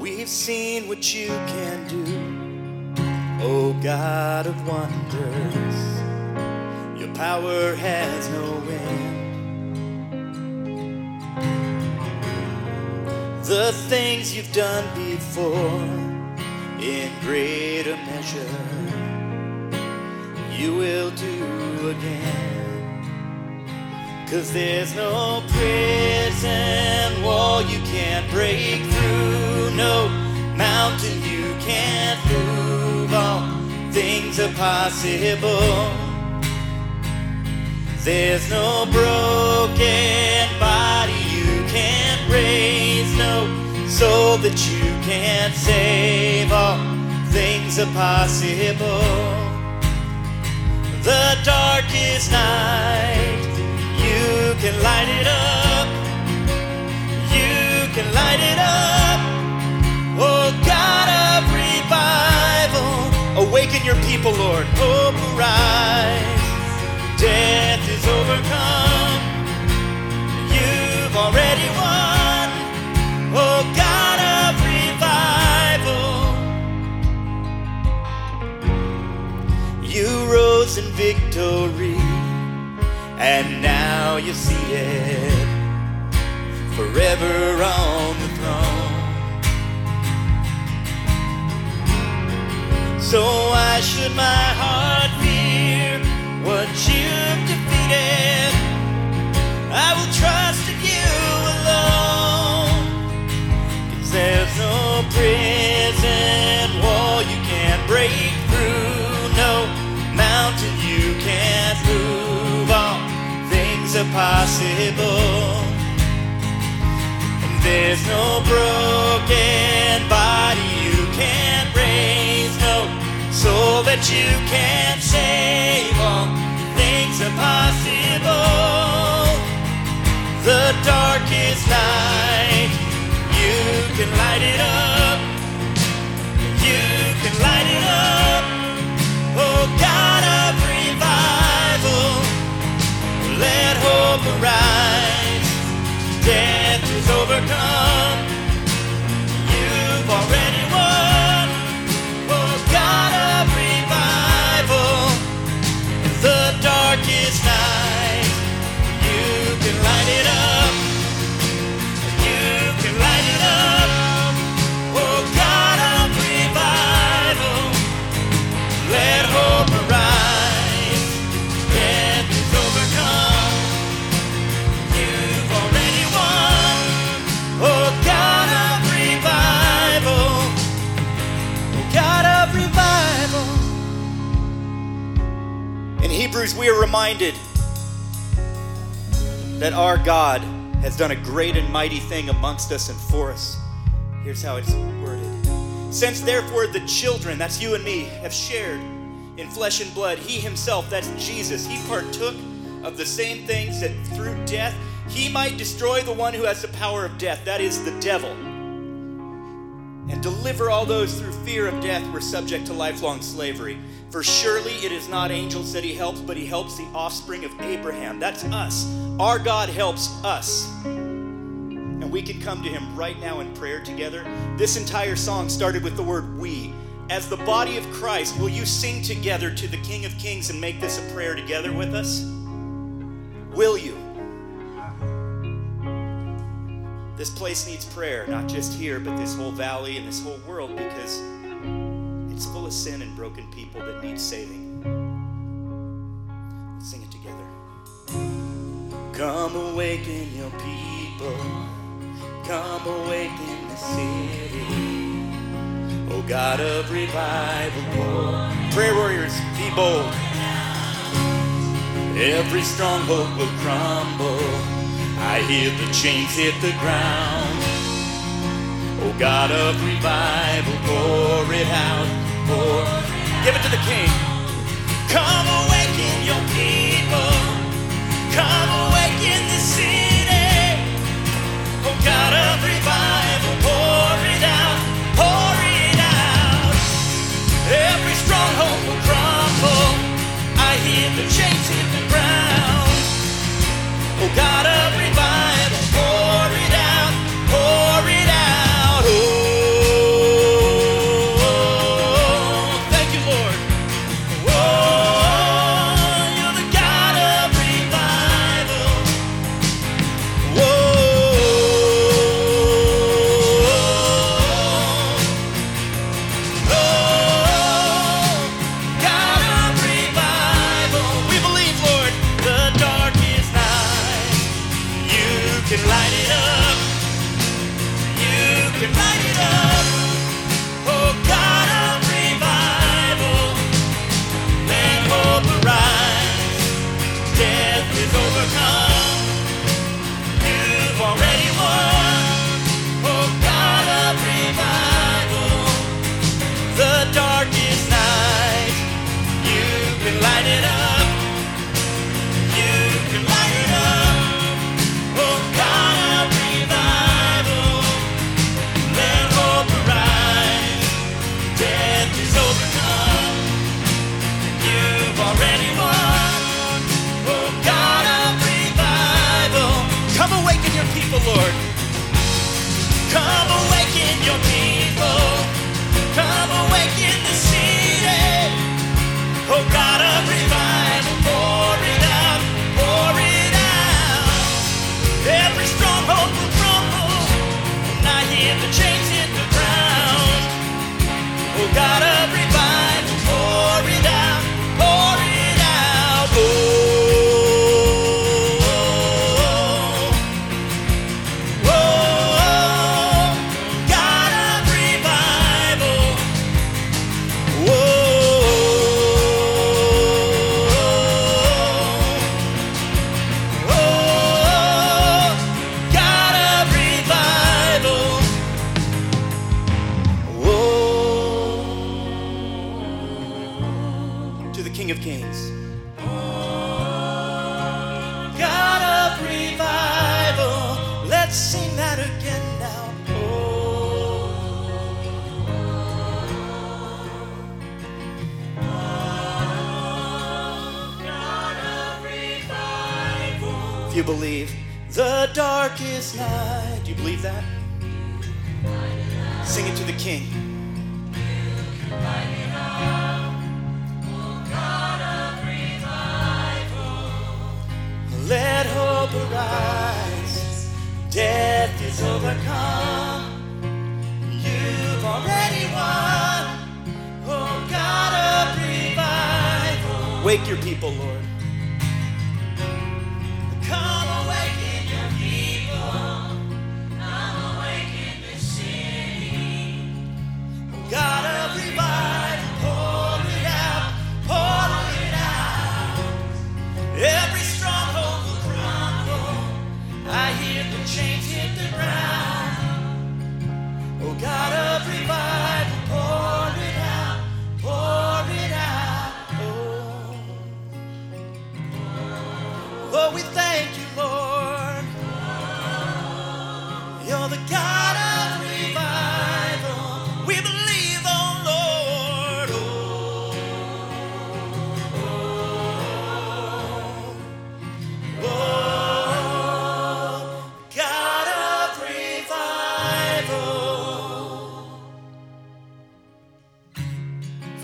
We've seen what you can do, oh God of wonders. Your power has no end. The things you've done before, in greater measure, you will do again. Cause there's no prison wall you can't break through, no mountain you can't move. All things are possible. There's no broken soul that you can't save. All things are possible. The darkest night, you can light it up. You can light it up. Oh God of revival, awaken your people, Lord. Hope arise. Victory, and now you're seated forever on the throne. So why should my heart fear what you've are possible. And there's no broken body you can't raise, no soul that you can't save. All things are possible. The darkest night, you can light it up. We are reminded that our God has done a great and mighty thing amongst us and for us. Here's how it's worded. Since therefore the children, that's you and me, have shared in flesh and blood, he himself, that's Jesus, he partook of the same things that through death he might destroy the one who has the power of death, that is the devil, and deliver all those through fear of death were subject to lifelong slavery. For surely it is not angels that he helps, but he helps the offspring of Abraham. That's us. Our God helps us. And we can come to him right now in prayer together. This entire song started with the word we. As the body of Christ, will you sing together to the King of Kings and make this a prayer together with us? Will you? This place needs prayer, not just here, but this whole valley and this whole world because it's full of sin and broken people that need saving. Let's sing it together. Come awaken your people. Come awaken the city. Oh God of revival. Prayer warriors, be bold. Every stronghold will crumble. I hear the chains hit the ground. Oh God of revival, pour it out, pour. Give it to the King. Come awaken your people. Come awaken the city. Oh God of revival, pour it out, pour it out. Every stronghold will crumble. I hear the chains hit the ground. Oh God of King of Kings. God of revival, let's sing that again now. God of revival. If you believe the darkest night, do you believe that? Sing it to the King. Wake your people, Lord.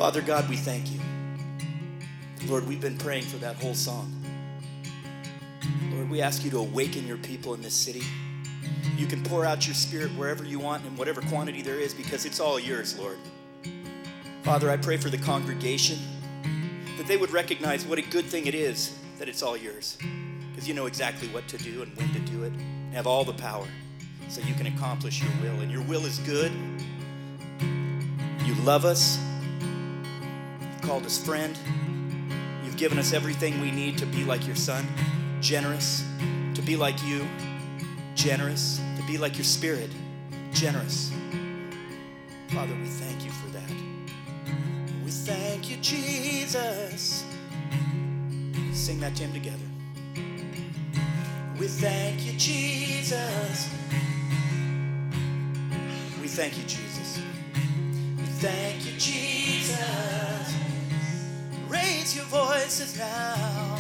Father God, we thank you. Lord, we've been praying for that whole song. Lord, we ask you to awaken your people in this city. You can pour out your spirit wherever you want in whatever quantity there is because it's all yours, Lord. Father, I pray for the congregation that they would recognize what a good thing it is that it's all yours because you know exactly what to do and when to do it and have all the power so you can accomplish your will. And your will is good. You love us. Called us friend. You've given us everything we need to be like your son, generous, to be like you, generous, to be like your spirit, generous. Father, we thank you for that. We thank you, Jesus. Sing that to him together. We thank you, Jesus. We thank you, Jesus. We thank you, Jesus. Your voices now.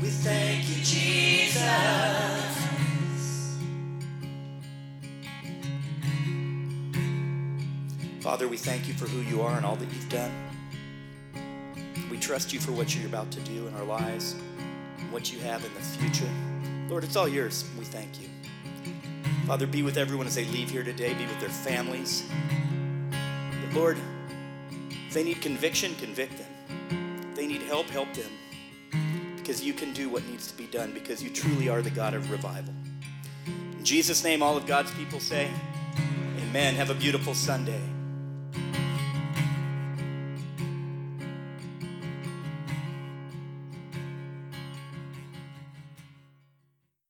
We thank you, Jesus. Father, we thank you for who you are and all that you've done. We trust you for what you're about to do in our lives and what you have in the future. Lord, it's all yours. We thank you. Father, be with everyone as they leave here today, be with their families. But Lord, if they need conviction, convict them. They need help, help them. Because you can do what needs to be done, because you truly are the God of revival. In Jesus' name, all of God's people say, Amen. Have a beautiful Sunday.